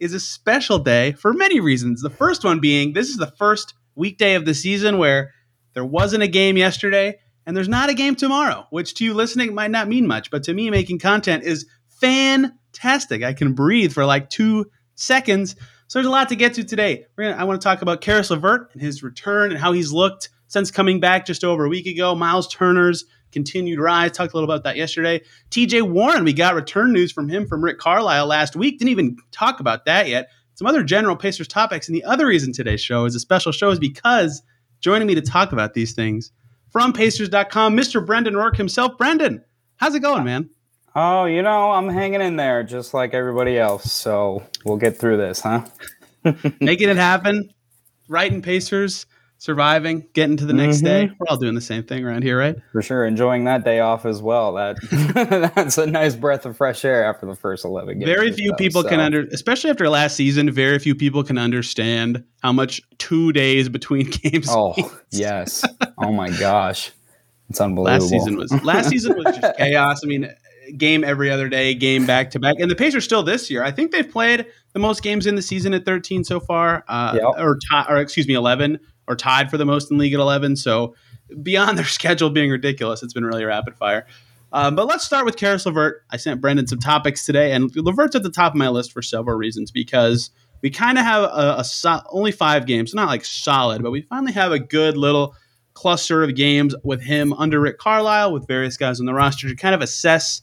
is a special day for many reasons. The first one being this is the first weekday of the season where there wasn't a game yesterday and there's not a game tomorrow, which to you listening might not mean much, but to me, making content is fantastic. I can breathe for like two seconds. So there's a lot to get to today. Gonna, I want to talk about Caris LeVert and his return and how he's looked since coming back just over a week ago. Miles Turner's continued rise. Talked a little about that yesterday. TJ Warren, we got return news from him from Rick Carlisle last week. Didn't even talk about that yet. Some other general Pacers topics. And the other reason today's show is a special show is because joining me to talk about these things from Pacers.com, Mr. Brendan Rourke himself. Brendan, how's it going, man? Oh, you know, I'm hanging in there just like everybody else. So we'll get through this, huh? Making it happen, writing Pacers surviving, getting to the next mm-hmm. day. We're all doing the same thing around here, right? For sure, enjoying that day off as well. That that's a nice breath of fresh air after the first eleven games. Very few people so. can under, especially after last season. Very few people can understand how much two days between games. Oh means. yes! Oh my gosh, it's unbelievable. Last season was last season was just chaos. I mean, game every other day, game back to back, and the Pacers still this year. I think they've played the most games in the season at 13 so far, uh, yep. or, t- or excuse me, 11 or tied for the most in league at 11. So beyond their schedule being ridiculous, it's been really rapid fire. Um, but let's start with Caris LeVert. I sent Brendan some topics today, and LeVert's at the top of my list for several reasons because we kind of have a, a so- only five games, not like solid, but we finally have a good little cluster of games with him under Rick Carlisle, with various guys on the roster to kind of assess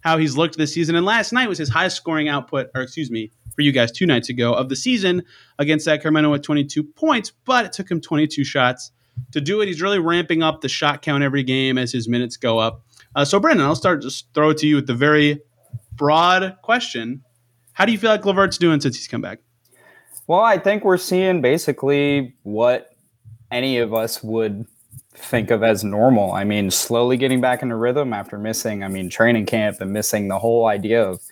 how he's looked this season. And last night was his highest scoring output, or excuse me, for you guys two nights ago of the season against Sacramento with 22 points, but it took him 22 shots to do it. He's really ramping up the shot count every game as his minutes go up. Uh, so, Brendan, I'll start just throw it to you with the very broad question: How do you feel like LeVert's doing since he's come back? Well, I think we're seeing basically what any of us would think of as normal. I mean, slowly getting back into rhythm after missing, I mean, training camp and missing the whole idea of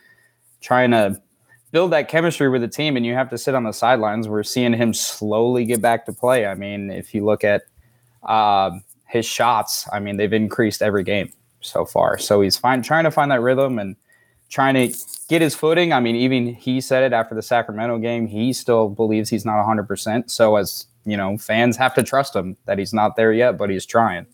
trying to build that chemistry with the team and you have to sit on the sidelines. We're seeing him slowly get back to play. I mean, if you look at uh, his shots, I mean, they've increased every game so far. So he's fine, trying to find that rhythm and trying to get his footing. I mean, even he said it after the Sacramento game, he still believes he's not 100%. So as, you know, fans have to trust him that he's not there yet, but he's trying.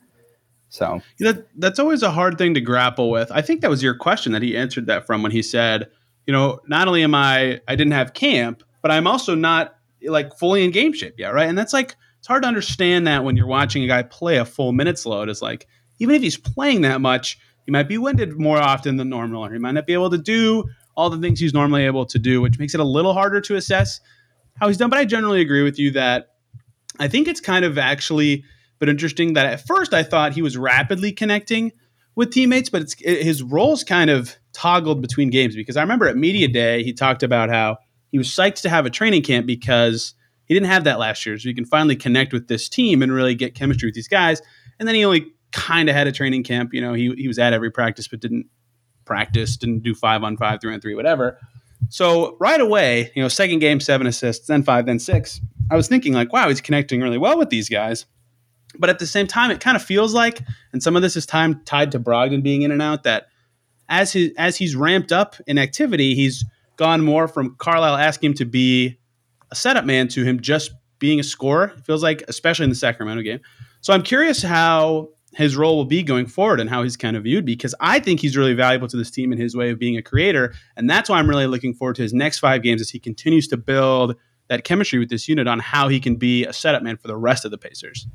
So that, that's always a hard thing to grapple with. I think that was your question that he answered that from when he said, you know, not only am I I didn't have camp, but I'm also not like fully in game shape yet, right? And that's like it's hard to understand that when you're watching a guy play a full minutes load. Is like even if he's playing that much, he might be winded more often than normal, or he might not be able to do all the things he's normally able to do, which makes it a little harder to assess how he's done. But I generally agree with you that I think it's kind of actually been interesting that at first I thought he was rapidly connecting with teammates, but it's it, his roles kind of toggled between games because I remember at media day he talked about how he was psyched to have a training camp because he didn't have that last year, so he can finally connect with this team and really get chemistry with these guys. And then he only kind of had a training camp. You know, he he was at every practice but didn't practice, didn't do five on five, three on three, whatever. So right away, you know, second game, seven assists, then five, then six. I was thinking like, wow, he's connecting really well with these guys. But at the same time, it kind of feels like, and some of this is time tied to Brogdon being in and out, that as he as he's ramped up in activity, he's gone more from Carlisle asking him to be a setup man to him just being a scorer. It feels like, especially in the Sacramento game. So I'm curious how his role will be going forward and how he's kind of viewed because I think he's really valuable to this team in his way of being a creator. And that's why I'm really looking forward to his next five games as he continues to build that chemistry with this unit on how he can be a setup man for the rest of the Pacers.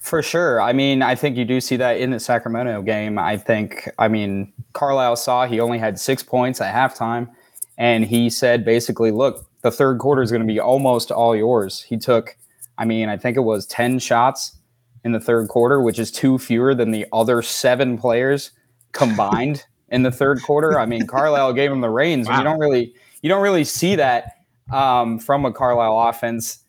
For sure. I mean, I think you do see that in the Sacramento game. I think, I mean, Carlisle saw he only had six points at halftime, and he said basically, look, the third quarter is going to be almost all yours. He took, I mean, I think it was 10 shots in the third quarter, which is two fewer than the other seven players combined in the third quarter. I mean, Carlisle gave him the reins. Wow. You don't really, you don't really see that um, from a Carlisle offense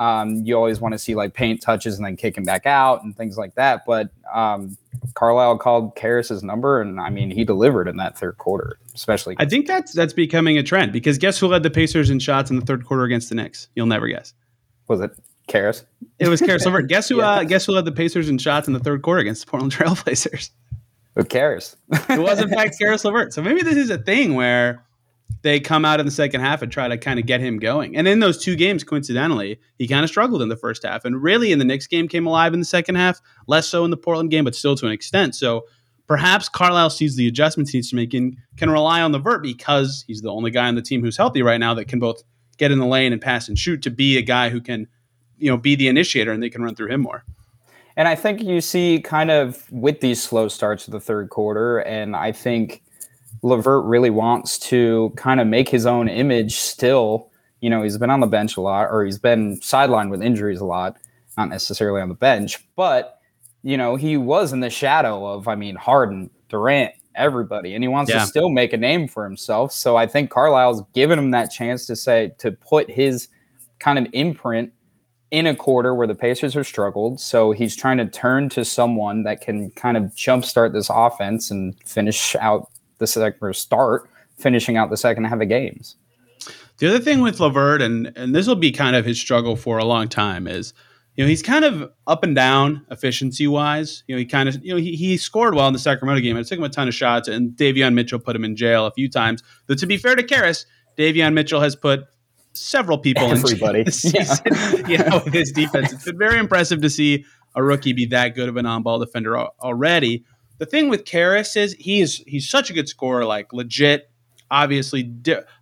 Um, you always want to see like paint touches and then kicking back out and things like that. But um, Carlisle called Caris's number, and I mean he delivered in that third quarter, especially. I think that's that's becoming a trend because guess who led the Pacers in shots in the third quarter against the Knicks? You'll never guess. Was it Caris? It was Caris LeVert. Guess who? yeah. uh, guess who led the Pacers in shots in the third quarter against the Portland Trailblazers? With Caris. it was in fact Caris LeVert. So maybe this is a thing where they come out in the second half and try to kind of get him going. And in those two games, coincidentally, he kind of struggled in the first half. And really in the Knicks game came alive in the second half, less so in the Portland game, but still to an extent. So perhaps Carlisle sees the adjustments he needs to make and can rely on LeVert because he's the only guy on the team who's healthy right now that can both get in the lane and pass and shoot to be a guy who can, you know, be the initiator and they can run through him more. And I think you see kind of with these slow starts of the third quarter, and I think LeVert really wants to kind of make his own image still. You know, he's been on the bench a lot, or he's been sidelined with injuries a lot, not necessarily on the bench, but you know, he was in the shadow of, I mean, Harden, Durant, everybody, and he wants yeah. to still make a name for himself. So I think Carlisle's given him that chance to say to put his kind of imprint in a quarter where the Pacers have struggled. So he's trying to turn to someone that can kind of jumpstart this offense and finish out the second or start finishing out the second half of games. The other thing with LeVert, and and this will be kind of his struggle for a long time, is you know he's kind of up and down efficiency wise. You know he kind of you know he, he scored well in the Sacramento game. It took him a ton of shots, and Davion Mitchell put him in jail a few times. Though to be fair to Caris, Davion Mitchell has put several people Everybody. in yeah. you know, with his defense. It's been very impressive to see a rookie be that good of an on-ball defender already. The thing with Caris is he is he's such a good scorer, like legit. Obviously,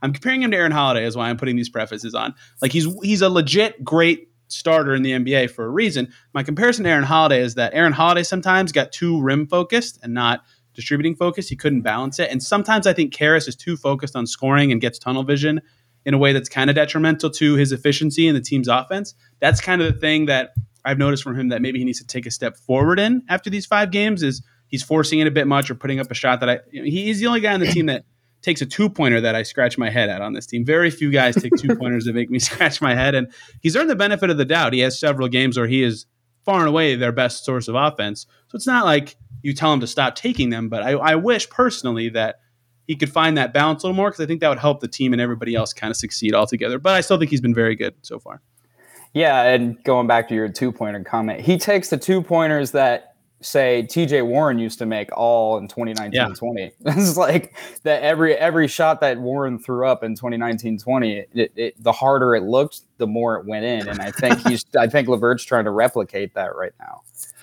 I'm comparing him to Aaron Holiday, is why I'm putting these prefaces on. Like he's he's a legit great starter in the NBA for a reason. My comparison to Aaron Holiday is that Aaron Holiday sometimes got too rim focused and not distributing focused. He couldn't balance it, and sometimes I think Caris is too focused on scoring and gets tunnel vision in a way that's kind of detrimental to his efficiency and the team's offense. That's kind of the thing that I've noticed from him that maybe he needs to take a step forward in after these five games is he's forcing it a bit much or putting up a shot that I. You know, he's the only guy on the team that takes a two pointer that I scratch my head at on this team. Very few guys take two pointers that make me scratch my head, and he's earned the benefit of the doubt. He has several games where he is far and away their best source of offense. So it's not like you tell him to stop taking them, but I, I wish personally that he could find that balance a little more because I think that would help the team and everybody else kind of succeed altogether. But I still think he's been very good so far. Yeah, and going back to your two pointer comment, he takes the two pointers that say TJ Warren used to make all in 2019 yeah. 20. It's like that every every shot that Warren threw up in 2019 20, it, it, the harder it looked, the more it went in. And I think he's I think LeVert's trying to replicate that right now.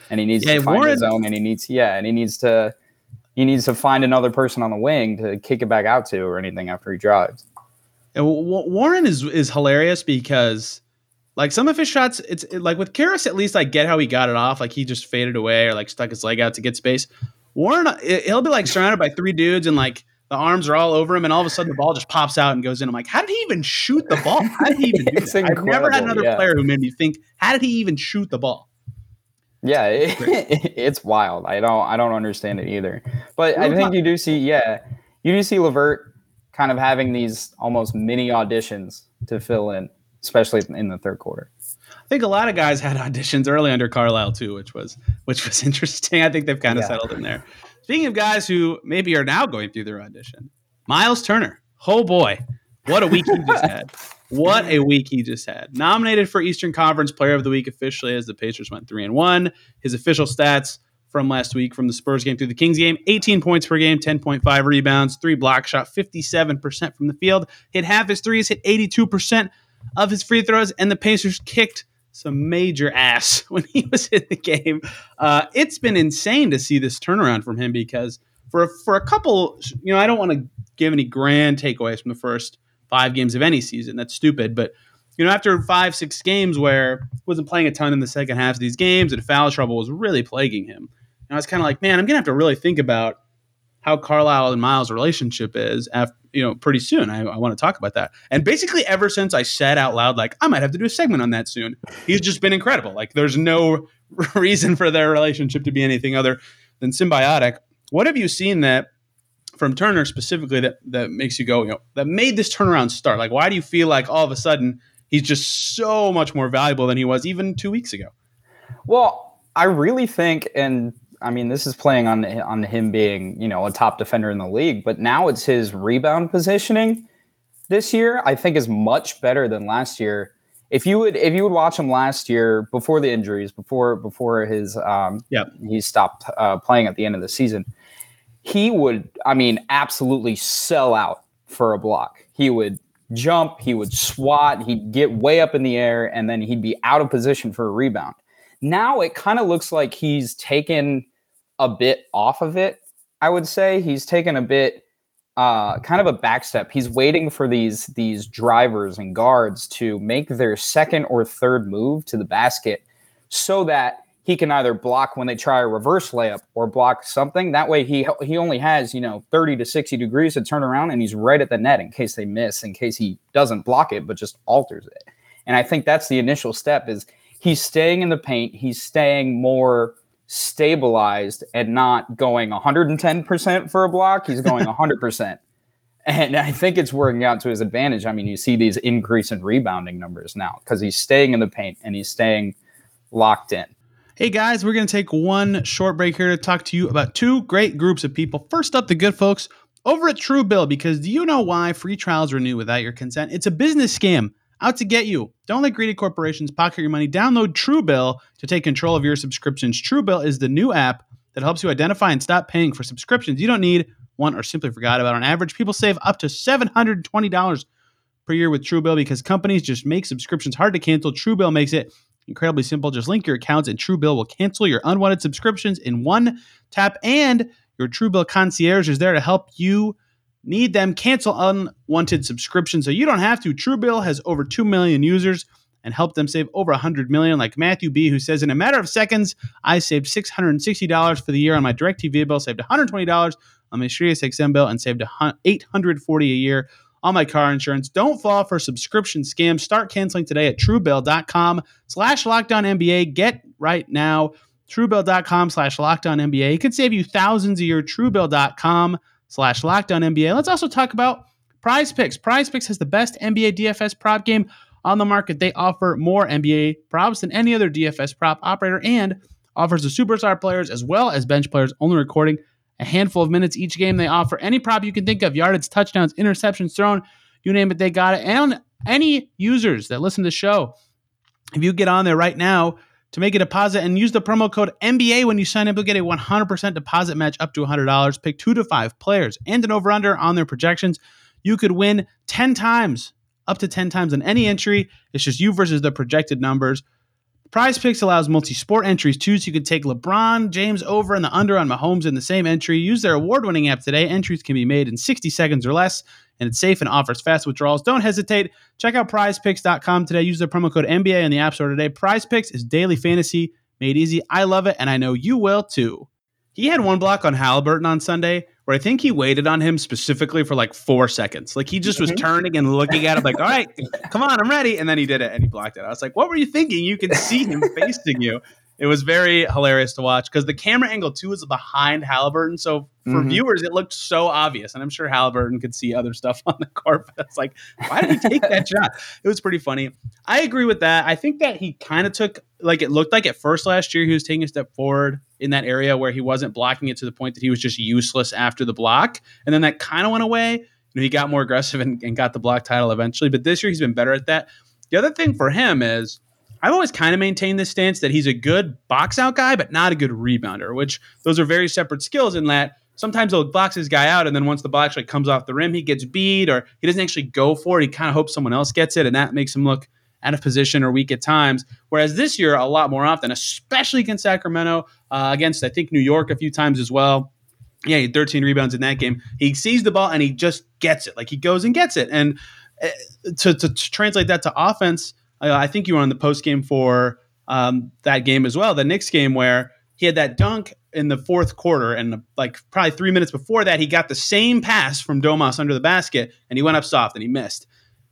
And he needs yeah, to find Warren, his own and he needs yeah, and he needs to he needs to find another person on the wing to kick it back out to or anything after he drives. And Warren is is hilarious because like some of his shots, it's it, like with Caris, at least I get how he got it off. Like he just faded away or like stuck his leg out to get space. Warren, he'll be like surrounded by three dudes and like the arms are all over him, and all of a sudden the ball just pops out and goes in. I'm like, how did he even shoot the ball? How did he even do that? I've never had another yeah. player who made me think, how did he even shoot the ball? Yeah, it, it's wild. I don't I don't understand it either. But I think you do see, yeah, you do see LeVert kind of having these almost mini auditions to fill in especially in the third quarter. I think a lot of guys had auditions early under Carlisle too, which was which was interesting. I think they've kind of yeah. settled in there. Speaking of guys who maybe are now going through their audition, Miles Turner. Oh boy, what a week he just had! What a week he just had. Nominated for Eastern Conference Player of the Week officially as the Pacers went three and one. His official stats from last week from the Spurs game through the Kings game 18 points per game, 10.5 rebounds, three block shot, 57% from the field. Hit half his threes, hit 82% of his free throws, and the Pacers kicked some major ass when he was in the game. Uh, it's been insane to see this turnaround from him because for for a couple, you know, I don't want to give any grand takeaways from the first five games of any season. That's stupid, but you know, after five six games where he wasn't playing a ton in the second half of these games and foul trouble was really plaguing him, and I was kind of like, man, I'm gonna have to really think about how Carlisle and Miles' relationship is after you know pretty soon. I, I want to talk about that. And basically, ever since I said out loud, like I might have to do a segment on that soon, he's just been incredible. Like there's no reason for their relationship to be anything other than symbiotic. What have you seen that from Turner specifically that that makes you go, you know, that made this turnaround start? Like, why do you feel like all of a sudden he's just so much more valuable than he was even two weeks ago. Well, I really think, and I mean, this is playing on on him being you know a top defender in the league, but now it's his rebound positioning this year. I think is much better than last year. If you would if you would watch him last year before the injuries, before before his um, yep. he stopped uh, playing at the end of the season, he would I mean absolutely sell out for a block. He would jump, he would swat, he'd get way up in the air, and then he'd be out of position for a rebound. Now it kind of looks like he's taken a bit off of it. I would say he's taken a bit, uh, kind of a backstep. He's waiting for these these drivers and guards to make their second or third move to the basket, so that he can either block when they try a reverse layup or block something. That way, he he only has you know thirty to sixty degrees to turn around, and he's right at the net in case they miss, in case he doesn't block it but just alters it. And I think that's the initial step is he's staying in the paint. He's staying more stabilized and not going 110% for a block. He's going 100%. And I think it's working out to his advantage. I mean, you see these increase in rebounding numbers now because he's staying in the paint and he's staying locked in. Hey guys, we're going to take one short break here to talk to you about two great groups of people. First up, the good folks over at Truebill, because do you know why free trials renew without your consent? It's a business scam out to get you. Don't let greedy corporations pocket your money. Download Truebill to take control of your subscriptions. Truebill is the new app that helps you identify and stop paying for subscriptions you don't need, want, or simply forgot about. On average, people save up to $720 per year with Truebill because companies just make subscriptions hard to cancel. Truebill makes it incredibly simple. Just link your accounts, and Truebill will cancel your unwanted subscriptions in one tap. And your Truebill concierge is there to help you need them cancel unwanted subscriptions so you don't have to. Truebill has over 2 million users and helped them save over 100 million like Matthew B who says in a matter of seconds I saved $660 for the year on my DirecTV bill, saved $120 on my Sirius XM bill and saved 840 a year on my car insurance. Don't fall for subscription scams. Start canceling today at truebill.com slash lockedonnba. Get right now. Truebill.com slash lockedonnba. It can save you thousands a year. Truebill.com slash lockdown NBA. Let's also talk about prize picks. Prize picks has the best NBA DFS prop game on the market. They offer more NBA props than any other DFS prop operator and offers the superstar players as well as bench players only recording a handful of minutes each game. They offer any prop you can think of yardage, touchdowns, interceptions thrown, you name it, they got it. And any users that listen to the show, if you get on there right now, to make a deposit and use the promo code NBA when you sign up. You'll get a 100% deposit match up to $100. Pick two to five players and an over under on their projections. You could win 10 times, up to 10 times on any entry. It's just you versus the projected numbers. Prize Picks allows multi-sport entries too, so you can take LeBron James over and the under on Mahomes in the same entry. Use their award-winning app today. Entries can be made in 60 seconds or less and it's safe and offers fast withdrawals. Don't hesitate. Check out prizepicks.com today. Use the promo code NBA in the App Store today. Prize Picks is daily fantasy made easy. I love it, and I know you will too. He had one block on Halliburton on Sunday where I think he waited on him specifically for like four seconds. Like he just was mm-hmm. turning and looking at him like, all right, come on, I'm ready. And then he did it and he blocked it. I was like, what were you thinking? You can see him facing you it was very hilarious to watch because the camera angle too is behind Halliburton. So for mm-hmm. viewers, it looked so obvious. And I'm sure Halliburton could see other stuff on the carpet. It's like, why did he take that shot? It was pretty funny. I agree with that. I think that he kind of took like it looked like at first last year he was taking a step forward in that area where he wasn't blocking it to the point that he was just useless after the block. And then that kind of went away. You know, he got more aggressive and, and got the block title eventually. But this year he's been better at that. The other thing for him is I've always kind of maintained this stance that he's a good box out guy, but not a good rebounder, which those are very separate skills in that sometimes he'll box his guy out, and then once the ball actually comes off the rim, he gets beat or he doesn't actually go for it. He kind of hopes someone else gets it, and that makes him look out of position or weak at times. Whereas this year, a lot more often, especially against Sacramento, uh, against I think New York a few times as well. Yeah, he had 13 rebounds in that game. He sees the ball and he just gets it. Like he goes and gets it. And uh, to, to, to translate that to offense, I think you were on the post game for um, that game as well, the Knicks game where he had that dunk in the fourth quarter, and like probably three minutes before that, he got the same pass from Domas under the basket, and he went up soft and he missed.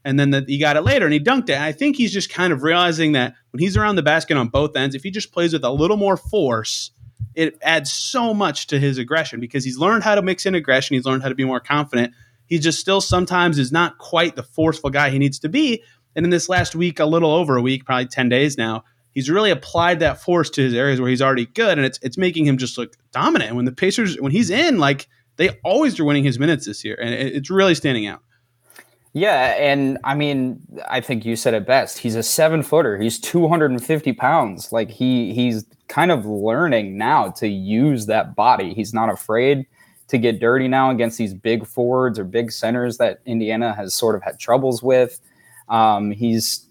And then the, he got it later and he dunked it. And I think he's just kind of realizing that when he's around the basket on both ends, if he just plays with a little more force, it adds so much to his aggression because he's learned how to mix in aggression. He's learned how to be more confident. He just still sometimes is not quite the forceful guy he needs to be. And in this last week, a little over a week, probably 10 days now, he's really applied that force to his areas where he's already good. And it's it's making him just look dominant. And When the Pacers, when he's in, like they always are winning his minutes this year. And it's really standing out. Yeah, and I mean, I think you said it best. He's a seven footer. He's 250 pounds. Like he he's kind of learning now to use that body. He's not afraid to get dirty now against these big forwards or big centers that Indiana has sort of had troubles with. Um, he's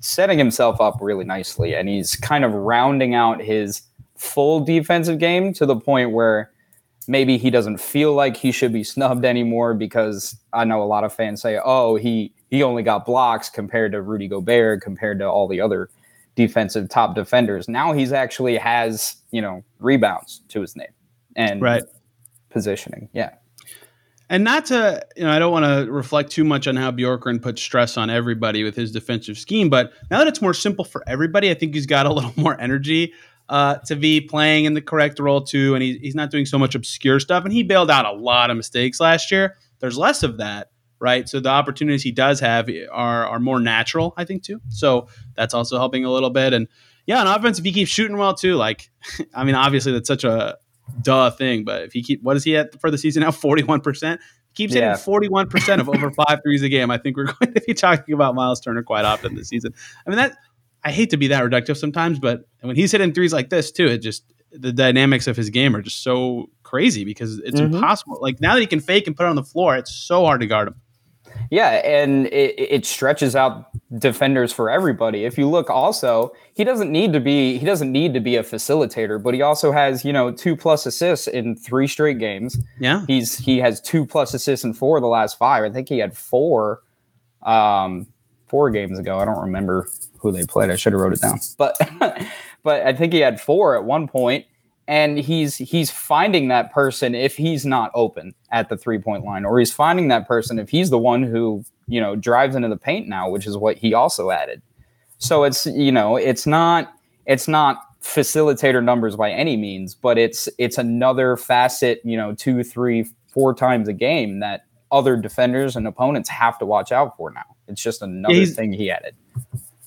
setting himself up really nicely, and he's kind of rounding out his full defensive game to the point where maybe he doesn't feel like he should be snubbed anymore because I know a lot of fans say, "Oh, he he only got blocks compared to Rudy Gobert, compared to all the other defensive top defenders." Now he's actually has you know rebounds to his name and right positioning. Yeah. And not to, you know, I don't want to reflect too much on how Bjorkgren puts stress on everybody with his defensive scheme, but now that it's more simple for everybody, I think he's got a little more energy uh, to be playing in the correct role too, and he, he's not doing so much obscure stuff. And he bailed out a lot of mistakes last year. There's less of that, right? So the opportunities he does have are are more natural, I think too. So that's also helping a little bit. And yeah, on offense, if he keeps shooting well too, like I mean, obviously that's such a duh thing, but if he keep what is he at for the season now? Forty one percent. Keeps hitting forty one percent of over five threes a game. I think we're going to be talking about Miles Turner quite often this season. I mean that I hate to be that reductive sometimes, but when he's hitting threes like this too, it just the dynamics of his game are just so crazy because it's mm-hmm. impossible. Like now that he can fake and put it on the floor, it's so hard to guard him. Yeah, and it, it, stretches out defenders for everybody. If you look, also he doesn't need to be he doesn't need to be a facilitator, but he also has you know two plus assists in three straight games. Yeah, he's he has two plus assists in four of the last five. I think he had four, um, four games ago. I don't remember who they played. I should have wrote it down, but but I think he had four at one point, and he's he's finding that person if he's not open at the three point line, or he's finding that person if he's the one who you know drives into the paint now, which is what he also added. So it's you know it's not it's not facilitator numbers by any means, but it's it's another facet, you know, two, three, four times a game that other defenders and opponents have to watch out for now. It's just another yeah, thing he added.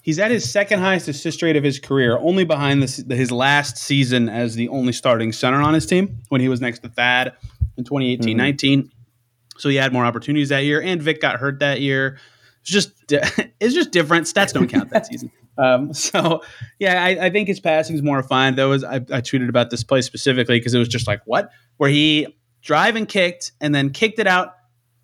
He's at his second highest assist rate of his career, only behind his last season as the only starting center on his team when he was next to Thad in 2018 19. Mm-hmm. So he had more opportunities that year, and Vic got hurt that year. It's just it's just different. Stats don't count that season. Um, so yeah, I, I, think his passing is more refined. Though, was I, I tweeted about this play specifically because it was just like what, where he drive and kicked and then kicked it out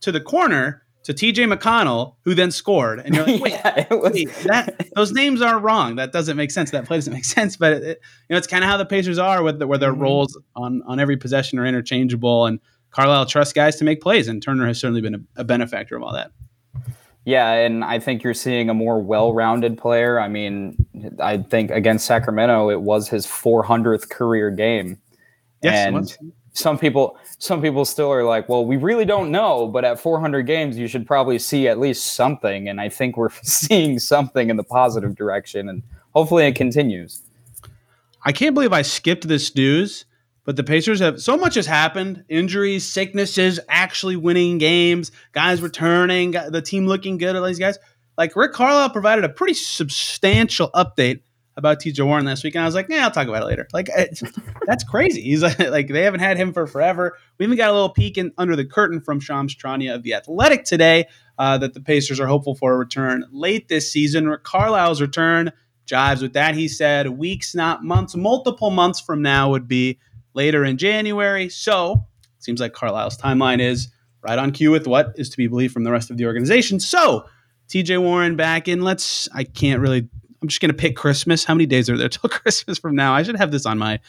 to the corner to TJ McConnell, who then scored. And you're like, wait, yeah, was- wait that, those names are wrong. That doesn't make sense. That play doesn't make sense. But it, you know, it's kind of how the Pacers are, with the, where their mm-hmm. roles on on every possession are interchangeable, and Carlisle trusts guys to make plays, and Turner has certainly been a, a benefactor of all that. Yeah, and I think you're seeing a more well-rounded player. I mean, I think against Sacramento, it was his 400th career game. Yes, and some people some people still are like, well, we really don't know, but at 400 games, you should probably see at least something. And I think we're seeing something in the positive direction, and hopefully it continues. I can't believe I skipped this news, but the Pacers have so much has happened injuries, sicknesses, actually winning games, guys returning, the team looking good, all these guys. Like Rick Carlisle provided a pretty substantial update about TJ Warren last week, and I was like, yeah, I'll talk about it later. Like, that's crazy. He's like, like, they haven't had him for forever. We even got a little peek in under the curtain from Shams Charania of the Athletic today uh, that the Pacers are hopeful for a return late this season. Carlisle's return jives with that. He said weeks, not months, multiple months from now would be later in January. So seems like Carlisle's timeline is right on cue with what is to be believed from the rest of the organization. So TJ Warren back in. Let's. I can't really I'm just going to pick Christmas. How many days are there till Christmas from now? I should have this on my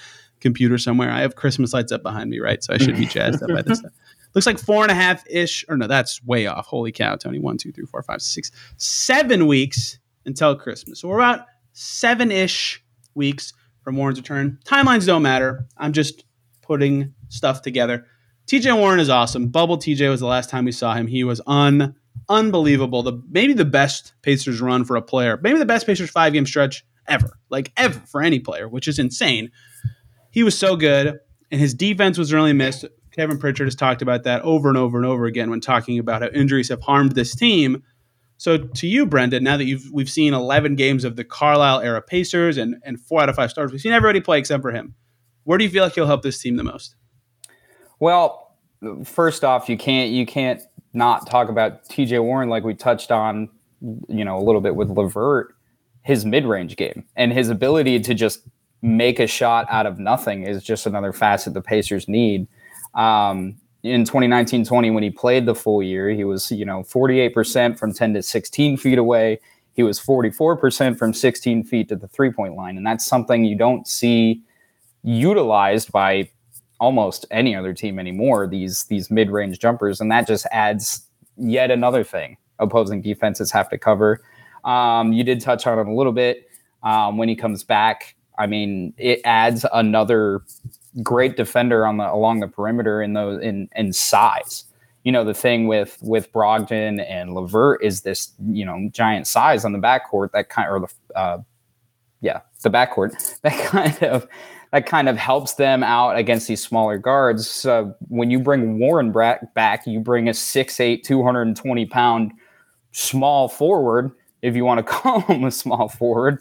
computer somewhere. I have Christmas lights up behind me, right? So I should be jazzed up by this. Looks like four and a half ish, or no, that's way off. Holy cow, Tony. One, two, three, four, five, six, seven weeks until Christmas. So we're about seven ish weeks from Warren's return. Timelines don't matter. I'm just putting stuff together. TJ Warren is awesome. Bubble TJ was the last time we saw him. He was on unbelievable. The maybe the best Pacers run for a player, maybe the best Pacers five game stretch ever, like ever for any player, which is insane. He was so good, and his defense was really missed. Kevin Pritchard has talked about that over and over and over again when talking about how injuries have harmed this team. So to you, Brendan, now that you've we've seen 11 games of the Carlisle era Pacers and and four out of five stars, we've seen everybody play except for him. Where do you feel like he'll help this team the most? Well, first off, you can't you can't not talk about TJ Warren like we touched on, you know, a little bit with LeVert, his mid-range game and his ability to just make a shot out of nothing is just another facet the Pacers need. Um, in 2019-20 when he played the full year he was you know 48% from 10 to 16 feet away he was 44% from 16 feet to the three point line and that's something you don't see utilized by almost any other team anymore these these mid-range jumpers and that just adds yet another thing opposing defenses have to cover um, you did touch on it a little bit um, when he comes back i mean it adds another great defender on the along the perimeter in those in in size. You know, the thing with with Brogdon and LeVert is this, you know, giant size on the backcourt that kind or the uh, yeah, the backcourt that kind of that kind of helps them out against these smaller guards. So when you bring Warren back, you bring a 6'8", 220 pound small forward, if you want to call him a small forward.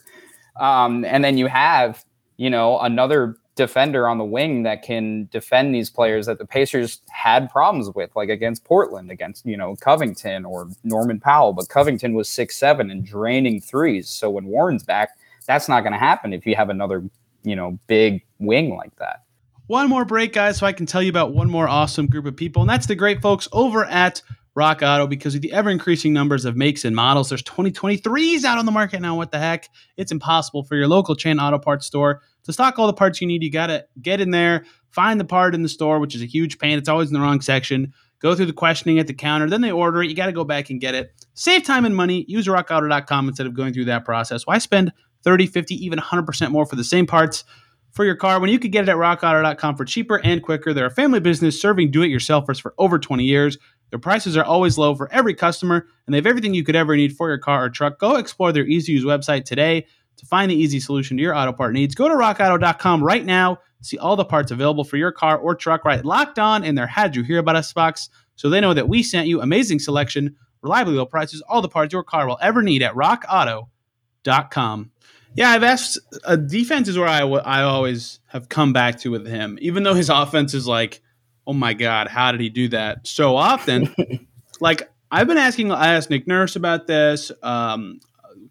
Um, and then you have, you know, another defender on the wing that can defend these players that the Pacers had problems with, like against Portland, against you know Covington or Norman Powell. But Covington was six seven and draining threes. So when Warren's back, that's not going to happen if you have another you know big wing like that. One more break, guys, so I can tell you about one more awesome group of people, and that's the great folks over at Rock Auto because of the ever increasing numbers of makes and models, there's 2023s out on the market now. What the heck? It's impossible for your local chain auto parts store to stock all the parts you need, you got to get in there, find the part in the store, which is a huge pain. It's always in the wrong section. Go through the questioning at the counter, then they order it. You got to go back and get it. Save time and money. Use rockauto.com instead of going through that process. Why spend 30, 50, even 100% more for the same parts for your car when you could get it at rockauto.com for cheaper and quicker? They're a family business serving do it yourselfers for over 20 years. Their prices are always low for every customer, and they have everything you could ever need for your car or truck. Go explore their easy to use website today to find the easy solution to your auto part needs, go to rockauto.com right now. See all the parts available for your car or truck right locked on in their Had You Hear About Us box so they know that we sent you amazing selection, reliably low prices, all the parts your car will ever need at rockauto.com. Yeah, I've asked. Uh, defense is where I, w- I always have come back to with him, even though his offense is like, oh my God, how did he do that so often? like, I've been asking, I asked Nick Nurse about this. Um,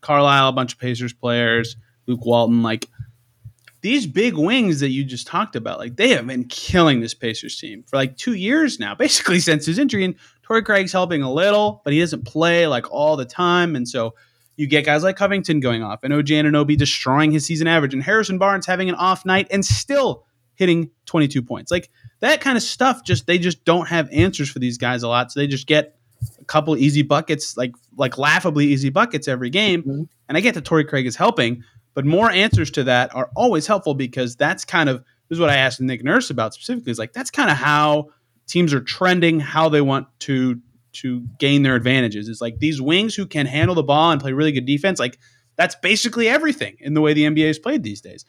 Carlisle, a bunch of Pacers players, Luke Walton, like these big wings that you just talked about, like they have been killing this Pacers team for like two years now, basically since his injury. And Torrey Craig's helping a little, but he doesn't play like all the time. And so you get guys like Covington going off and Anunoby destroying his season average and Harrison Barnes having an off night and still hitting 22 points. Like that kind of stuff, just they just don't have answers for these guys a lot. So they just get a couple easy buckets, like like laughably easy buckets every game. Mm-hmm. And I get that Torrey Craig is helping, but more answers to that are always helpful because that's kind of this is what I asked Nick Nurse about specifically. Is like that's kind of how teams are trending, how they want to to gain their advantages. It's like these wings who can handle the ball and play really good defense. Like that's basically everything in the way the NBA is played these days.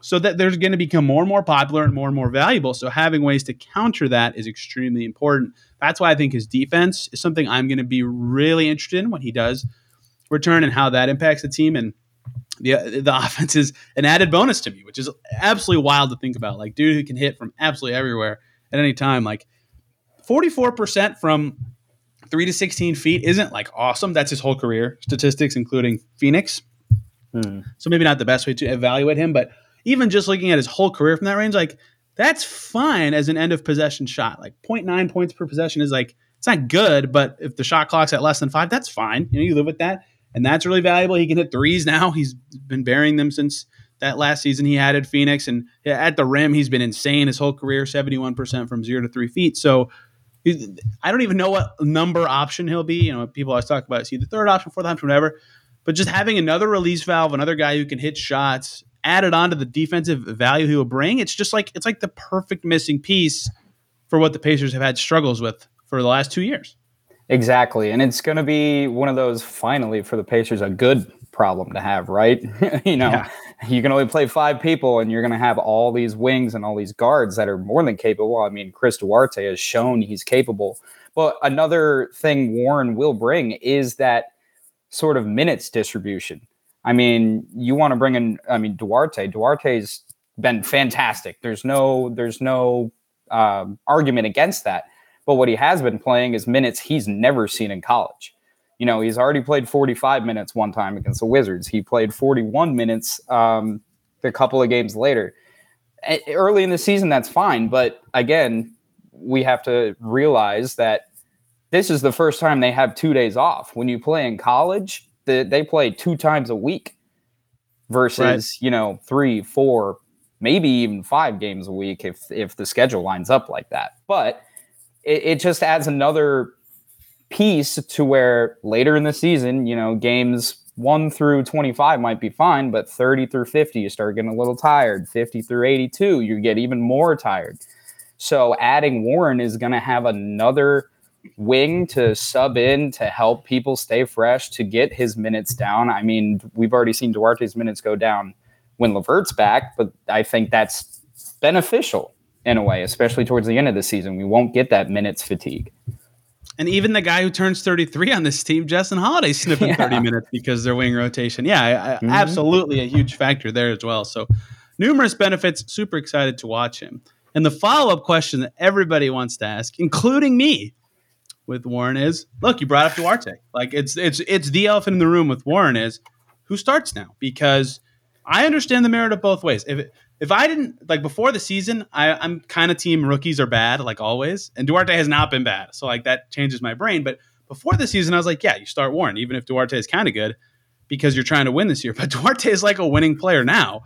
So that there's going to become more and more popular and more and more valuable. So having ways to counter that is extremely important. That's why I think his defense is something I'm going to be really interested in when he does return and how that impacts the team. And the the offense is an added bonus to me, which is absolutely wild to think about. Like dude who can hit from absolutely everywhere at any time. Like 44% from three to 16 feet isn't like awesome. That's his whole career statistics, including Phoenix. Hmm. So maybe not the best way to evaluate him, but even just looking at his whole career from that range, like that's fine as an end of possession shot. Like 0.9 points per possession is like it's not good, but if the shot clock's at less than five, that's fine. You know, you live with that, and that's really valuable. He can hit threes now. He's been burying them since that last season he had at Phoenix, and at the rim, he's been insane his whole career, seventy-one percent from zero to three feet. So. I don't even know what number option he'll be. You know, people always talk about see the third option, fourth option, whatever. But just having another release valve, another guy who can hit shots, added on to the defensive value he will bring, it's just like it's like the perfect missing piece for what the Pacers have had struggles with for the last two years. Exactly. And it's going to be one of those, finally, for the Pacers, a good problem to have, right? you know, yeah. You can only play five people and you're going to have all these wings and all these guards that are more than capable. I mean, Chris Duarte has shown he's capable. But another thing Warren will bring is that sort of minutes distribution. I mean, you want to bring in, I mean, Duarte. Duarte's been fantastic. There's no, there's no um, argument against that. But what he has been playing is minutes he's never seen in college. You know, he's already played 45 minutes one time against the Wizards. He played 41 minutes um, a couple of games later. Early in the season, that's fine. But again, we have to realize that this is the first time they have two days off. When you play in college, the, they play two times a week versus right. you know three, four, maybe even five games a week if if the schedule lines up like that. But it, it just adds another piece to where later in the season, you know, games one through 25 might be fine, but 30 through 50, you start getting a little tired. 50 through 82, you get even more tired. So adding Warren is going to have another wing to sub in to help people stay fresh to get his minutes down. I mean, we've already seen Duarte's minutes go down when LeVert's back, but I think that's beneficial in a way, especially towards the end of the season. We won't get that minutes fatigue. And even the guy who turns 33 on this team, Justin Holiday, sniffing yeah. 30 minutes because they're wing rotation. Yeah, I, I, mm-hmm. absolutely a huge factor there as well. So numerous benefits. Super excited to watch him. And the follow up question that everybody wants to ask, including me, with Warren is look, you brought up Duarte. Like it's it's it's the elephant in the room with Warren is who starts now because I understand the merit of both ways. If if I didn't like before the season, I, I'm kind of team rookies are bad, like always, and Duarte has not been bad, so like that changes my brain. But before the season, I was like, yeah, you start Warren, even if Duarte is kind of good because you're trying to win this year. But Duarte is like a winning player now,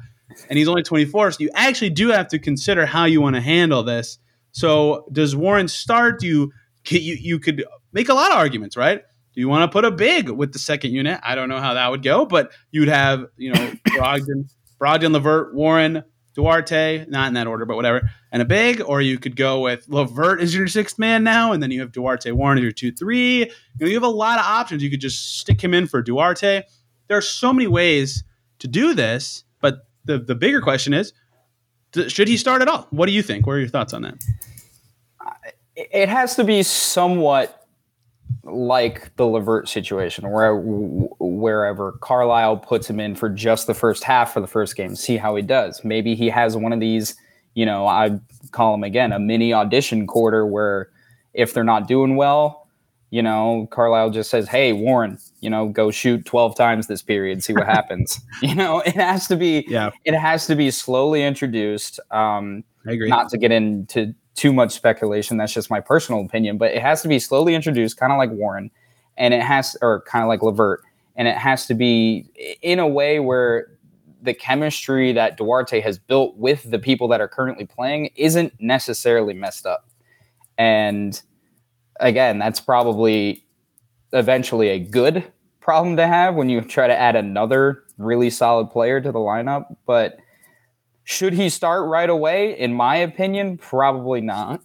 and he's only 24, so you actually do have to consider how you want to handle this. So does Warren start? Do you you you could make a lot of arguments, right? Do you want to put a big with the second unit? I don't know how that would go, but you'd have you know Brogdon, Brogdon, LeVert, Warren, Duarte, not in that order, but whatever, and a big, or you could go with LeVert as your sixth man now, and then you have Duarte, Warren as your two, three. You know, you have a lot of options. You could just stick him in for Duarte. There are so many ways to do this, but the the bigger question is, should he start at all? What do you think? What are your thoughts on that? it has to be somewhat like the LeVert situation, where wherever Carlisle puts him in for just the first half for the first game, see how he does. Maybe he has one of these, you know, I call him again a mini audition quarter where if they're not doing well, you know, Carlisle just says, "Hey, Warren, you know, go shoot twelve times this period, see what happens." you know, it has to be, yeah, it has to be slowly introduced. Um, I agree. Not to get into too much speculation. That's just my personal opinion, but it has to be slowly introduced, kind of like Warren, and it has, or kind of like LeVert, and it has to be in a way where the chemistry that Duarte has built with the people that are currently playing isn't necessarily messed up. And again, that's probably eventually a good problem to have when you try to add another really solid player to the lineup. But should he start right away? In my opinion, probably not.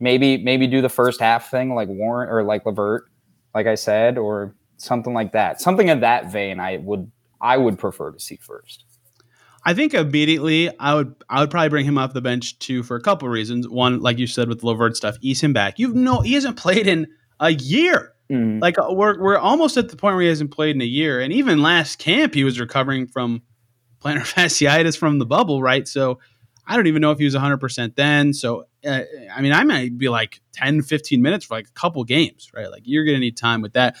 Maybe maybe do the first half thing like Warren or like LeVert, like I said, or something like that. Something in that vein I would I would prefer to see first. I think immediately I would I would probably bring him off the bench too for a couple reasons. One, like you said with the LeVert stuff, ease him back. You've no he hasn't played in a year. Mm. Like uh, we're we're almost at the point where he hasn't played in a year. And even last camp he was recovering from plantar fasciitis from the bubble, right? So I don't even know if he was 100% then. So, uh, I mean, I might be like 10, 15 minutes for like a couple games, right? Like you're going to need time with that.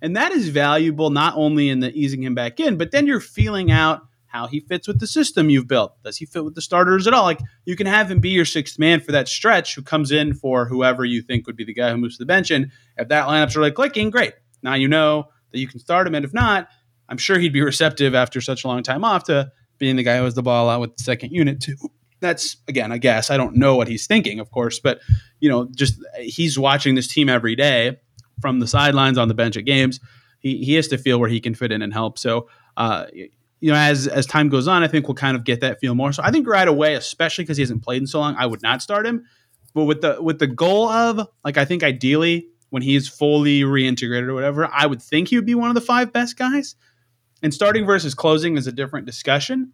And that is valuable not only in the easing him back in, but then you're feeling out how he fits with the system you've built. Does he fit with the starters at all? Like you can have him be your sixth man for that stretch who comes in for whoever you think would be the guy who moves to the bench. And if that lineup's really clicking, great. Now you know that you can start him. And if not, I'm sure he'd be receptive after such a long time off to being the guy who has the ball out with the second unit too. That's again, I guess I don't know what he's thinking, of course, but you know, just he's watching this team every day from the sidelines on the bench at games. He he has to feel where he can fit in and help. So, uh, you know, as as time goes on, I think we'll kind of get that feel more. So I think right away, especially because he hasn't played in so long, I would not start him. But with the with the goal of like, I think ideally when he's fully reintegrated or whatever, I would think he would be one of the five best guys. And starting versus closing is a different discussion.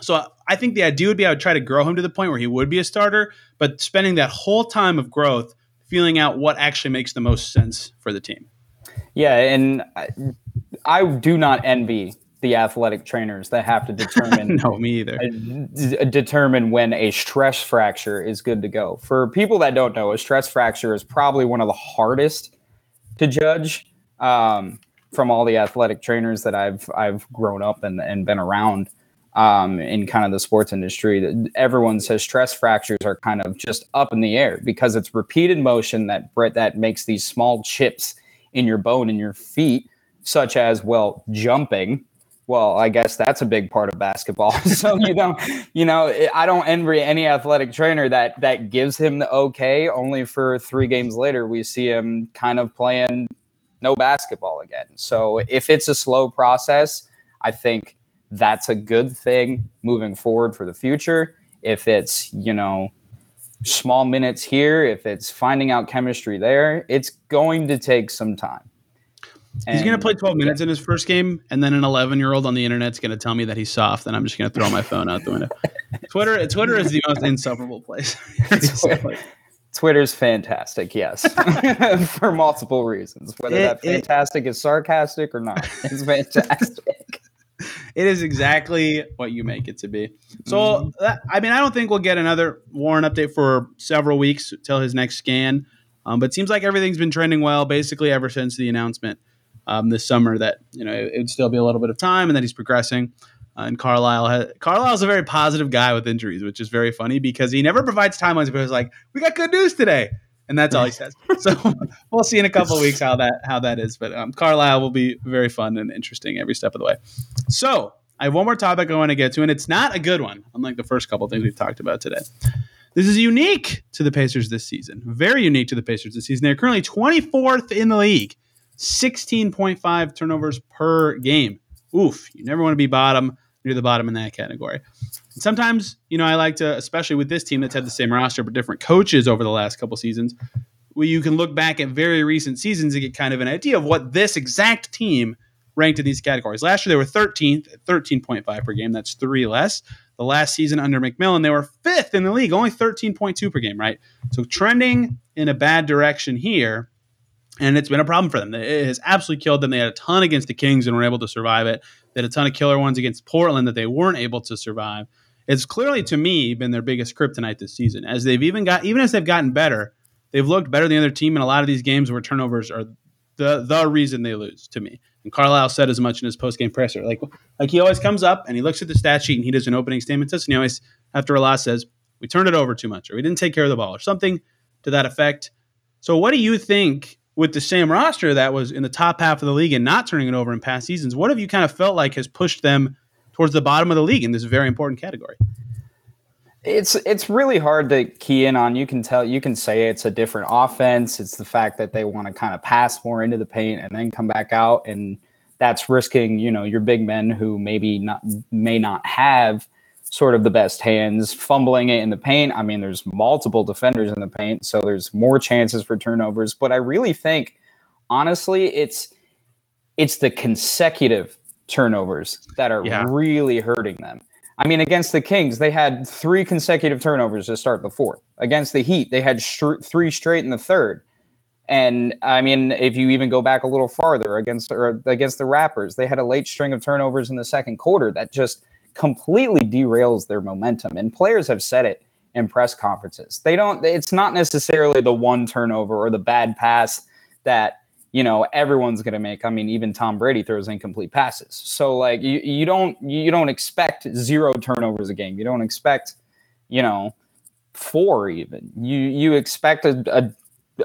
So I think the idea would be I would try to grow him to the point where he would be a starter, but spending that whole time of growth feeling out what actually makes the most sense for the team. Yeah, and I do not envy the athletic trainers that have to determine no me either determine when a stress fracture is good to go for people that don't know a stress fracture is probably one of the hardest to judge um, from all the athletic trainers that i've i've grown up and, and been around um, in kind of the sports industry everyone says stress fractures are kind of just up in the air because it's repeated motion that that makes these small chips in your bone in your feet such as well jumping well, I guess that's a big part of basketball. so you know, you know, I don't envy any athletic trainer that that gives him the okay. Only for three games later, we see him kind of playing no basketball again. So if it's a slow process, I think that's a good thing moving forward for the future. If it's you know small minutes here, if it's finding out chemistry there, it's going to take some time. He's going to play 12 minutes in his first game, and then an 11 year old on the internet's going to tell me that he's soft, and I'm just going to throw my phone out the window. Twitter, Twitter is the most insufferable place. Twitter's fantastic, yes, for multiple reasons. Whether it, that fantastic it, is sarcastic or not, it's fantastic. it is exactly what you make it to be. So, mm-hmm. that, I mean, I don't think we'll get another Warren update for several weeks till his next scan. Um, but it seems like everything's been trending well basically ever since the announcement um, this summer that you know it, would still be a little bit of time and that he's progressing. Uh, and Carlisle has, Carlisle's a very positive guy with injuries, which is very funny because he never provides timelines. But he's like, "We got good news today," and that's all he says. So we'll see in a couple weeks how that how that is. But um, Carlisle will be very fun and interesting every step of the way. So I have one more topic I want to get to, and it's not a good one, unlike the first couple things we've talked about today. This is unique to the Pacers this season. Very unique to the Pacers this season. They're currently 24th in the league 16.5 turnovers per game. Oof, you never want to be bottom near the bottom in that category. And sometimes, you know, I like to, especially with this team that's had the same roster but different coaches over the last couple seasons, where you can look back at very recent seasons and get kind of an idea of what this exact team ranked in these categories. Last year they were 13th 13.5 per game. That's three less. The last season under McMillan, they were fifth in the league, only 13.2 per game, right? So trending in a bad direction here and it's been a problem for them. It has absolutely killed them. They had a ton against the Kings and were able to survive it. They had a ton of killer ones against Portland that they weren't able to survive. It's clearly to me been their biggest kryptonite this season. As they've even got, even as they've gotten better, they've looked better than the other team in a lot of these games where turnovers are the the reason they lose to me. And Carlisle said as much in his post game presser. Like like he always comes up and he looks at the stat sheet and he does an opening statement to. and he always after a loss says we turned it over too much or we didn't take care of the ball or something to that effect. So what do you think with the same roster that was in the top half of the league and not turning it over in past seasons, what have you kind of felt like has pushed them towards the bottom of the league in this very important category? It's it's really hard to key in on. You can tell you can say it's a different offense. It's the fact that they want to kind of pass more into the paint and then come back out, and that's risking you know your big men who maybe not may not have sort of the best hands, fumbling it in the paint. I mean, there's multiple defenders in the paint, so there's more chances for turnovers. But I really think, honestly, it's it's the consecutive turnovers that are yeah. really hurting them. I mean, against the Kings, they had three consecutive turnovers to start the fourth. Against the Heat, they had sh- three straight in the third. And I mean, if you even go back a little farther against or against the Raptors, they had a late string of turnovers in the second quarter that just completely derails their momentum. And players have said it in press conferences. They don't, it's not necessarily the one turnover or the bad pass that, you know, everyone's going to make. I mean, even Tom Brady throws incomplete passes. So like you, you don't, you don't expect zero turnovers a game. You don't expect, you know, four even. You, you expect a, a,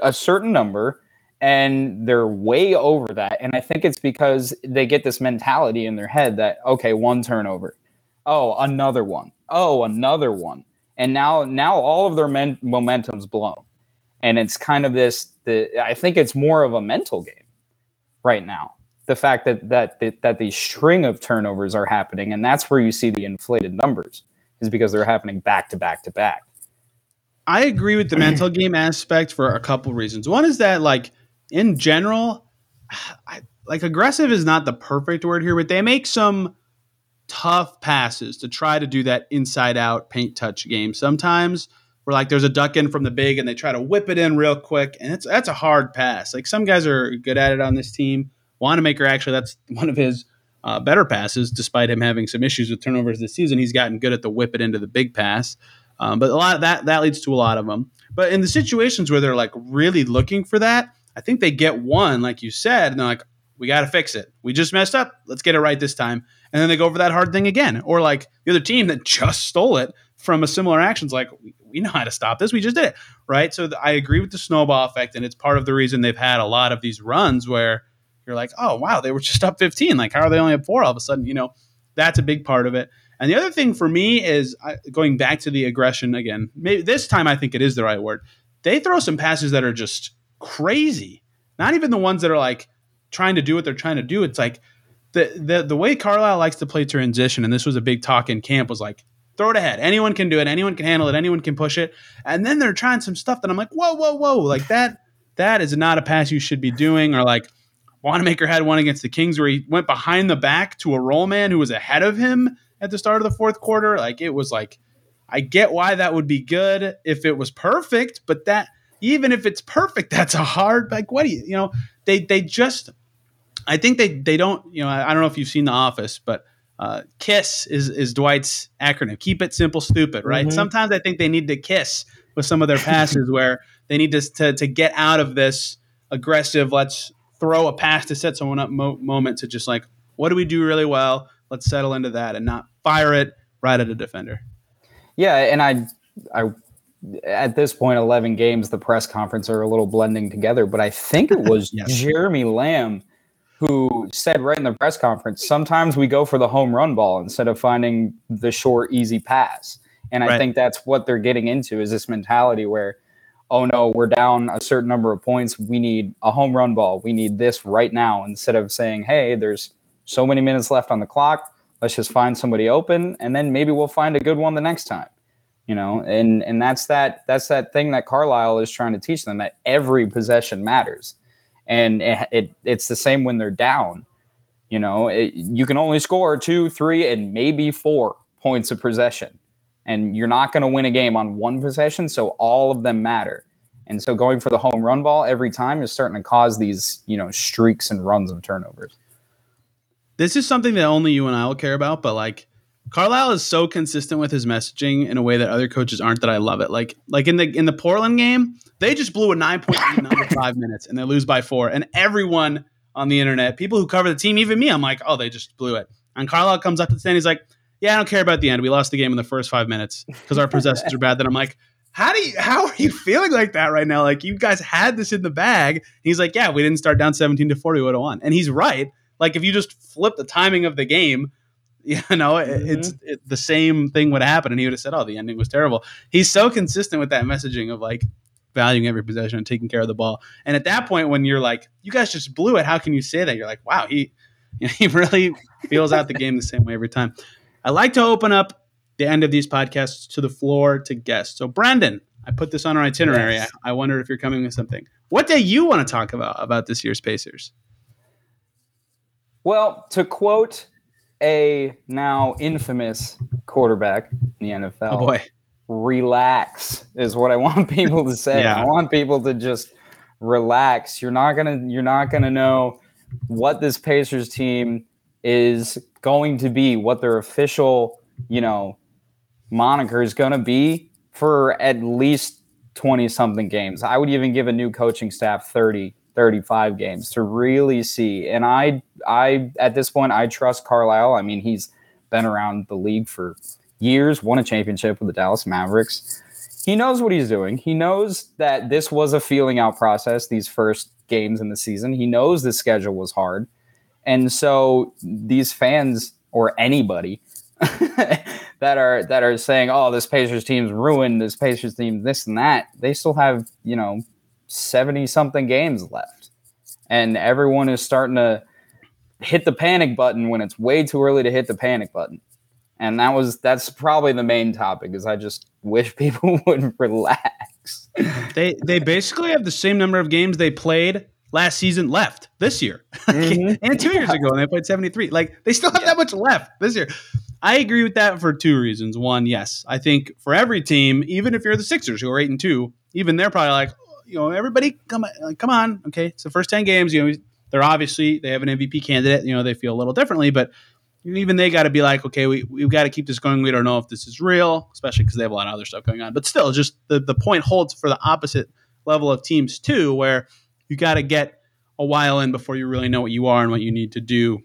a certain number and they're way over that. And I think it's because they get this mentality in their head that, okay, one turnover oh another one. Oh another one. And now now all of their men- momentum's blown. And it's kind of this the i think it's more of a mental game right now. The fact that that that, that these string of turnovers are happening and that's where you see the inflated numbers is because they're happening back to back to back. I agree with the mental game aspect for a couple reasons. One is that like in general I, like aggressive is not the perfect word here but they make some tough passes to try to do that inside out paint touch game. Sometimes where like there's a duck in from the big and they try to whip it in real quick and it's that's a hard pass. Like some guys are good at it on this team. Wanamaker actually that's one of his uh, better passes, despite him having some issues with turnovers this season. He's gotten good at the whip it into the big pass. Um, but a lot of that that leads to a lot of them. But in the situations where they're like really looking for that, I think they get one, like you said, and they're like, we got to fix it. We just messed up. Let's get it right this time. And then they go over that hard thing again. Or like the other team that just stole it from a similar action's like, we, we know how to stop this. We just did it. Right. So th- I agree with the snowball effect. And it's part of the reason they've had a lot of these runs where you're like, oh, wow, they were just up 15. Like, how are they only up four all of a sudden? You know, that's a big part of it. And the other thing for me is uh, going back to the aggression again. Maybe this time I think it is the right word. They throw some passes that are just crazy. Not even the ones that are like trying to do what they're trying to do. It's like the the the way Carlisle likes to play transition, and this was a big talk in camp, was like throw it ahead. Anyone can do it. Anyone can handle it. Anyone can push it. And then they're trying some stuff that I'm like, whoa, whoa, whoa, like that. That is not a pass you should be doing. Or like Wanamaker had one against the Kings where he went behind the back to a roll man who was ahead of him at the start of the fourth quarter. Like it was like, I get why that would be good if it was perfect, but that even if it's perfect, that's a hard like what do you you know they they just I think they they don't you know I, I don't know if you've seen The Office, but uh, KISS is is Dwight's acronym. Keep it simple, stupid. Right. Mm-hmm. Sometimes I think they need to kiss with some of their passes where they need to, to to get out of this aggressive. Let's throw a pass to set someone up mo- moment to just like what do we do really well? Let's settle into that and not fire it right at a defender. Yeah, and I I at this point, 11 games, the press conference are a little blending together, but I think it was yes. Jeremy Lamb who said right in the press conference, sometimes we go for the home run ball instead of finding the short, easy pass. And I right. think that's what they're getting into is this mentality where, oh no, we're down a certain number of points. We need a home run ball. We need this right now instead of saying, hey, there's so many minutes left on the clock. Let's just find somebody open and then maybe we'll find a good one the next time. You know, and and that's that that's that thing that Carlisle is trying to teach them that every possession matters and it, it, it's the same when they're down. You know, it, you can only score two, three, and maybe four points of possession, and you're not going to win a game on one possession. So all of them matter. And so going for the home run ball every time is starting to cause these, you know, streaks and runs of turnovers. This is something that only you and I will care about, but like Carlisle is so consistent with his messaging in a way that other coaches aren't that I love it. Like like in the in the Portland game, they just blew a nine point lead in five minutes and they lose by four. And everyone on the internet, people who cover the team, even me, I'm like, oh, they just blew it. And Carlisle comes up to the stand, he's like, Yeah, I don't care about the end. We lost the game in the first five minutes because our possessions are bad. Then I'm like, how do you how are you feeling like that right now? Like you guys had this in the bag. he's like, Yeah, we didn't start down 17 to 40, we would have won. And he's right. Like if you just flip the timing of the game, you know, mm-hmm. it's it, the same thing would happen, and he would have said, "Oh, the ending was terrible." He's so consistent with that messaging of like, valuing every possession and taking care of the ball. And at that point, when you're like, you guys just blew it, how can you say that? You're like, wow, he you know, he really feels out the game the same way every time. I like to open up the end of these podcasts to the floor to guests. So, Brendan, I put this on our itinerary. Yes. I, I wondered if you're coming with something. What do you want to talk about about this year's Pacers? Well, to quote a now infamous quarterback in the NFL. Oh boy relax is what I want people to say. Yeah. I want people to just relax. You're not gonna you're not gonna know what this Pacers team is going to be, what their official, you know, moniker is gonna be for at least 20 something games. I would even give a new coaching staff 30, 35 games to really see. And I I at this point I trust Carlisle. I mean, he's been around the league for years, won a championship with the Dallas Mavericks. He knows what he's doing. He knows that this was a feeling out process, these first games in the season. He knows the schedule was hard. And so these fans or anybody that are that are saying, "Oh, this Pacers team's ruined. This Pacers team, this and that." They still have you know seventy something games left, and everyone is starting to hit the panic button when it's way too early to hit the panic button. And that was that's probably the main topic is i just wish people would relax. They they basically have the same number of games they played last season left this year. Mm-hmm. and two years ago and they played 73 like they still have yeah. that much left this year. I agree with that for two reasons. One yes i think for every team even if you're the sixers who are 8 and 2 even they're probably like you know everybody come on come on okay it's the first 10 games you know they're obviously they have an MVP candidate. You know, they feel a little differently, but even they got to be like, okay, we we've got to keep this going. We don't know if this is real, especially because they have a lot of other stuff going on. But still, just the the point holds for the opposite level of teams too, where you got to get a while in before you really know what you are and what you need to do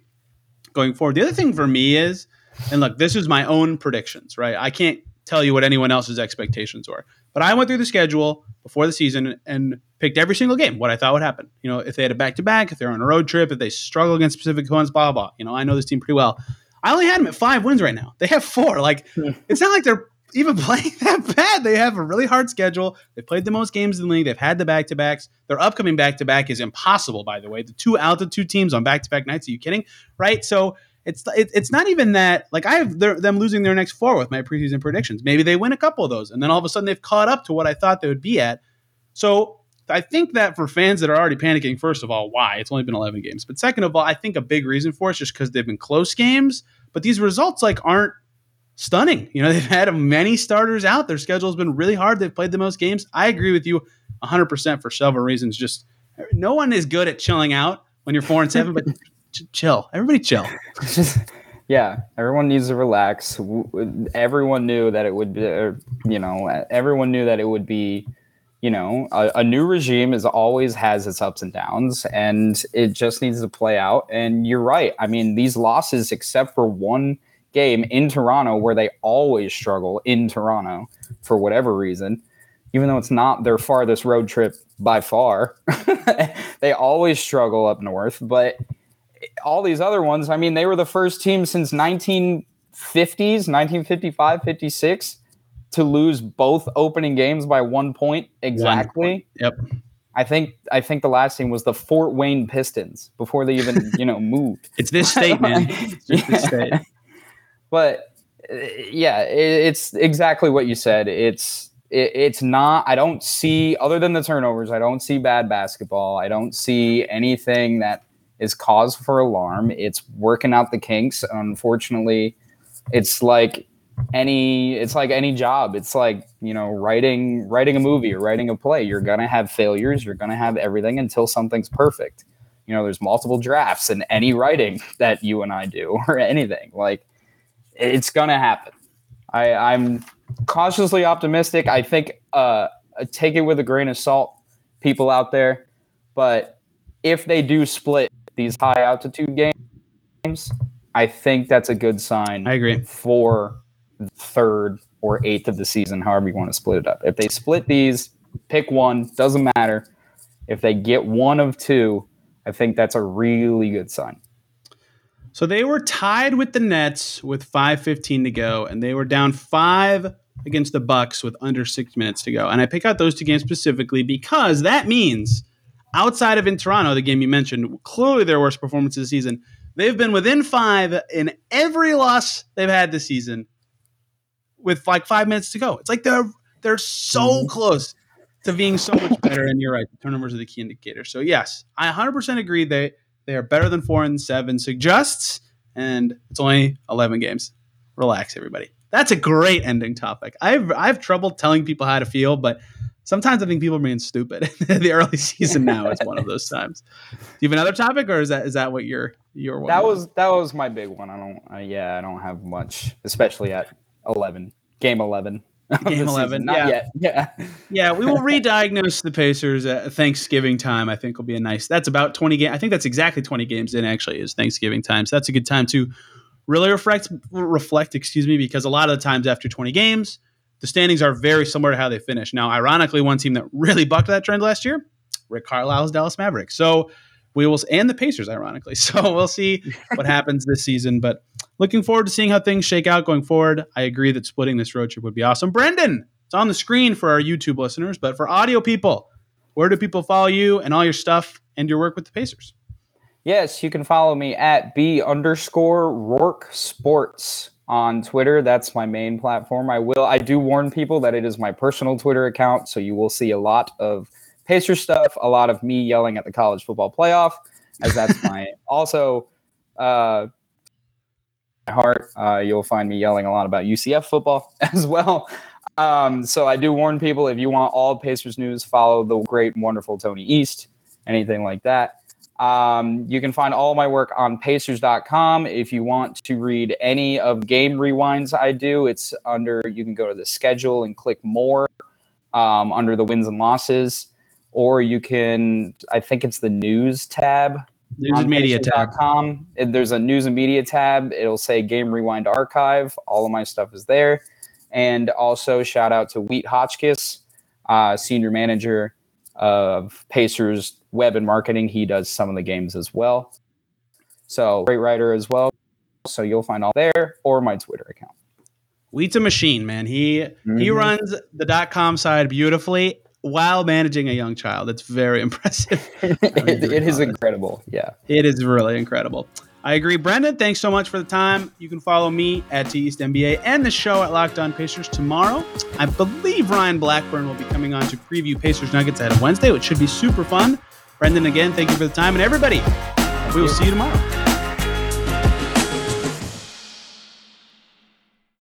going forward. The other thing for me is, and look, this is my own predictions, right? I can't tell you what anyone else's expectations were, but I went through the schedule before the season and picked every single game what I thought would happen. You know, if they had a back to back, if they're on a road trip, if they struggle against specific opponents, blah, blah, blah. You know, I know this team pretty well. I only had them at five wins right now. They have four. Like, hmm. it's not like they're even playing that bad. They have a really hard schedule. They played the most games in the league. They've had the back to backs. Their upcoming back to back is impossible, by the way. The two altitude teams on back to back nights. Are you kidding? Right? So it's it, it's not even that. Like I have them losing their next four with my preseason predictions. Maybe they win a couple of those, and then all of a sudden they've caught up to what I thought they would be at. So I think that for fans that are already panicking, first of all, why it's only been 11 games, but second of all, I think a big reason for it is just because they've been close games. But these results like aren't stunning. You know, they've had many starters out. Their schedule's been really hard. They've played the most games. I agree with you 100% for several reasons. Just no one is good at chilling out when you're four and seven, but chill. Everybody chill. yeah, everyone needs to relax. Everyone knew that it would be, uh, you know, everyone knew that it would be, you know, a, a new regime is always has its ups and downs, and it just needs to play out. And you're right. I mean, these losses, except for one game in Toronto where they always struggle in Toronto for whatever reason, even though it's not their farthest road trip by far. they always struggle up north, but all these other ones, I mean, they were the first team since 1950s, 1955, 56 to lose both opening games by one point exactly. One point. Yep. I think I think the last team was the Fort Wayne Pistons before they even you know moved. it's this state, man. It's yeah. this state. But uh, yeah, it's exactly what you said. It's it, it's not. I don't see other than the turnovers. I don't see bad basketball. I don't see anything that is cause for alarm. It's working out the kinks. Unfortunately, it's like any it's like any job it's like you know writing writing a movie or writing a play you're gonna have failures you're gonna have everything until something's perfect you know there's multiple drafts in any writing that you and i do or anything like it's gonna happen. I, I'm cautiously optimistic. I think uh, take it with a grain of salt, people out there. But if they do split these high altitude games, I think that's a good sign. I agree for third or eighth of the season, however you want to split it up. If they split these, pick one, doesn't matter. If they get one of two, I think that's a really good sign. So they were tied with the Nets with 5:15 to go, and they were down five against the Bucks with under six minutes to go. And I pick out those two games specifically because that means outside of in Toronto, the game you mentioned, clearly their worst performance of the season. They've been within five in every loss they've had this season with like five minutes to go. It's like they're they're so mm-hmm. close to being so much better. And you're right, the turnovers are the key indicator. So yes, I 100% agree they they are better than four and seven suggests, and it's only 11 games. Relax, everybody. That's a great ending topic. I've I have trouble telling people how to feel, but sometimes I think people are being stupid. the early season now is one of those times. Do you have another topic, or is that is that what your your one? That was that was my big one. I don't. Uh, yeah, I don't have much, especially at 11, game 11. Game eleven, not yeah. yet. Yeah, yeah. We will re-diagnose the Pacers at Thanksgiving time. I think will be a nice. That's about twenty games. I think that's exactly twenty games in. Actually, is Thanksgiving time. So that's a good time to really reflect. Reflect, excuse me, because a lot of the times after twenty games, the standings are very similar to how they finished. Now, ironically, one team that really bucked that trend last year, Rick Carlisle's Dallas Mavericks. So we will, and the Pacers, ironically. So we'll see what happens this season, but looking forward to seeing how things shake out going forward. I agree that splitting this road trip would be awesome. Brendan, it's on the screen for our YouTube listeners, but for audio people, where do people follow you and all your stuff and your work with the Pacers? Yes, you can follow me at B underscore Rourke Sports on Twitter. That's my main platform. I will I do warn people that it is my personal Twitter account, so you will see a lot of Pacer stuff, a lot of me yelling at the college football playoff, as that's my also uh heart. Uh, you'll find me yelling a lot about UCF football as well. Um, so I do warn people if you want all Pacers news, follow the great, wonderful Tony East, anything like that. Um, you can find all my work on Pacers.com. If you want to read any of game rewinds I do, it's under. You can go to the schedule and click more um, under the wins and losses, or you can. I think it's the news tab. News and media tab. There's a news and media tab. It'll say Game Rewind Archive. All of my stuff is there. And also shout out to Wheat Hotchkiss, uh, senior manager of Pacers web and marketing. He does some of the games as well. So great writer as well. So you'll find all there or my Twitter account. Wheat's a machine, man. He mm-hmm. he runs the dot com side beautifully while managing a young child. It's very impressive. it, it is incredible. Yeah. It is really incredible. I agree. Brendan, thanks so much for the time. You can follow me at TEastNBA and the show at Locked On Pacers tomorrow. I believe Ryan Blackburn will be coming on to preview Pacers Nuggets ahead of Wednesday, which should be super fun. Brendan, again, thank you for the time. And everybody, we will see you tomorrow.